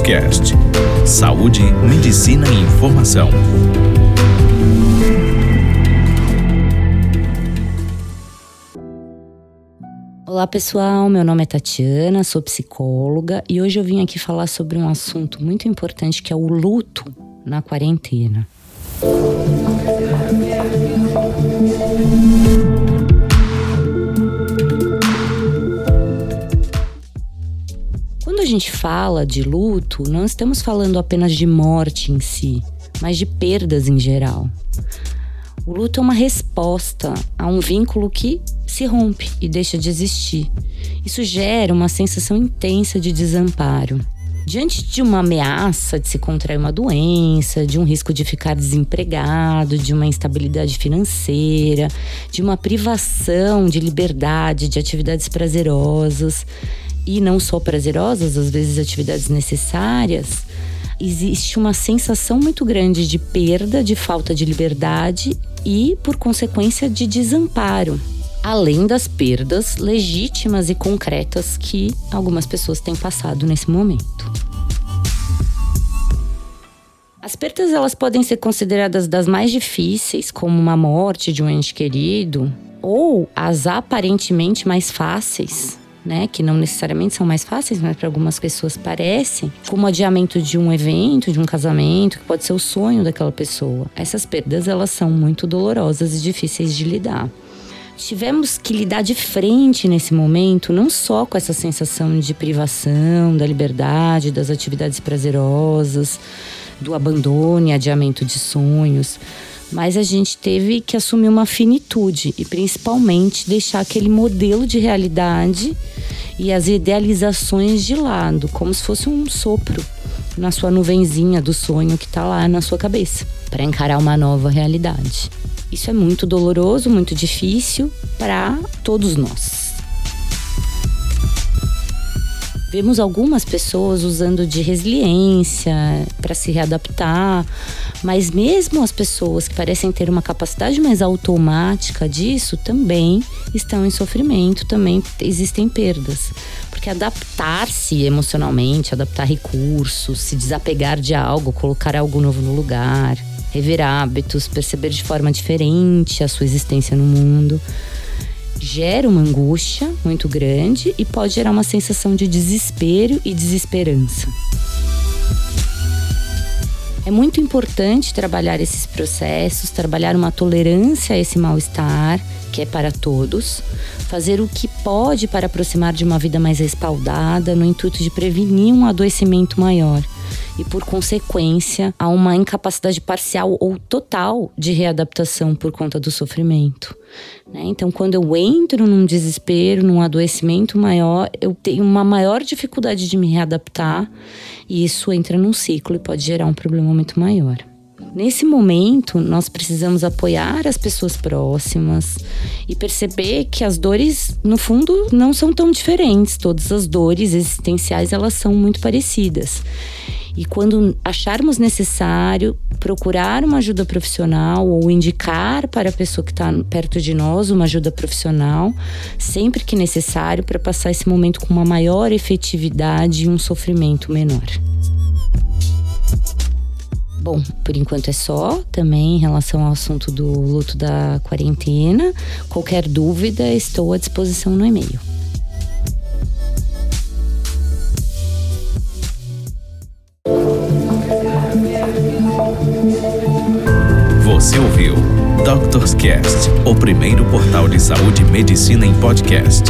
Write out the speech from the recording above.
Cast. Saúde, medicina e informação. Olá pessoal, meu nome é Tatiana, sou psicóloga e hoje eu vim aqui falar sobre um assunto muito importante que é o luto na quarentena. Quando a gente fala de luto, não estamos falando apenas de morte em si, mas de perdas em geral. O luto é uma resposta a um vínculo que se rompe e deixa de existir. Isso gera uma sensação intensa de desamparo. Diante de uma ameaça de se contrair uma doença, de um risco de ficar desempregado, de uma instabilidade financeira, de uma privação de liberdade, de atividades prazerosas e não só prazerosas, às vezes atividades necessárias, existe uma sensação muito grande de perda, de falta de liberdade e, por consequência, de desamparo. Além das perdas legítimas e concretas que algumas pessoas têm passado nesse momento. As perdas elas podem ser consideradas das mais difíceis, como uma morte de um ente querido, ou as aparentemente mais fáceis, né, que não necessariamente são mais fáceis, mas para algumas pessoas parecem, como adiamento de um evento, de um casamento, que pode ser o sonho daquela pessoa. Essas perdas elas são muito dolorosas e difíceis de lidar. Tivemos que lidar de frente nesse momento, não só com essa sensação de privação da liberdade, das atividades prazerosas, do abandono e adiamento de sonhos, mas a gente teve que assumir uma finitude e principalmente deixar aquele modelo de realidade e as idealizações de lado, como se fosse um sopro na sua nuvenzinha do sonho que está lá na sua cabeça, para encarar uma nova realidade. Isso é muito doloroso, muito difícil para todos nós. Vemos algumas pessoas usando de resiliência para se readaptar, mas mesmo as pessoas que parecem ter uma capacidade mais automática disso também estão em sofrimento, também existem perdas. Porque adaptar-se emocionalmente, adaptar recursos, se desapegar de algo, colocar algo novo no lugar, rever hábitos, perceber de forma diferente a sua existência no mundo gera uma angústia muito grande e pode gerar uma sensação de desespero e desesperança. É muito importante trabalhar esses processos, trabalhar uma tolerância a esse mal-estar, que é para todos, fazer o que pode para aproximar de uma vida mais respaldada, no intuito de prevenir um adoecimento maior e, por consequência, a uma incapacidade parcial ou total de readaptação por conta do sofrimento. Né? Então, quando eu entro num desespero, num adoecimento maior, eu tenho uma maior dificuldade de me readaptar e isso entra num ciclo e pode gerar um problema muito maior. Nesse momento, nós precisamos apoiar as pessoas próximas e perceber que as dores, no fundo, não são tão diferentes. Todas as dores existenciais, elas são muito parecidas. E quando acharmos necessário, procurar uma ajuda profissional ou indicar para a pessoa que está perto de nós uma ajuda profissional, sempre que necessário, para passar esse momento com uma maior efetividade e um sofrimento menor. Bom, por enquanto é só, também em relação ao assunto do luto da quarentena. Qualquer dúvida, estou à disposição no e-mail. Você ouviu Doctors Cast, o primeiro portal de saúde e medicina em podcast.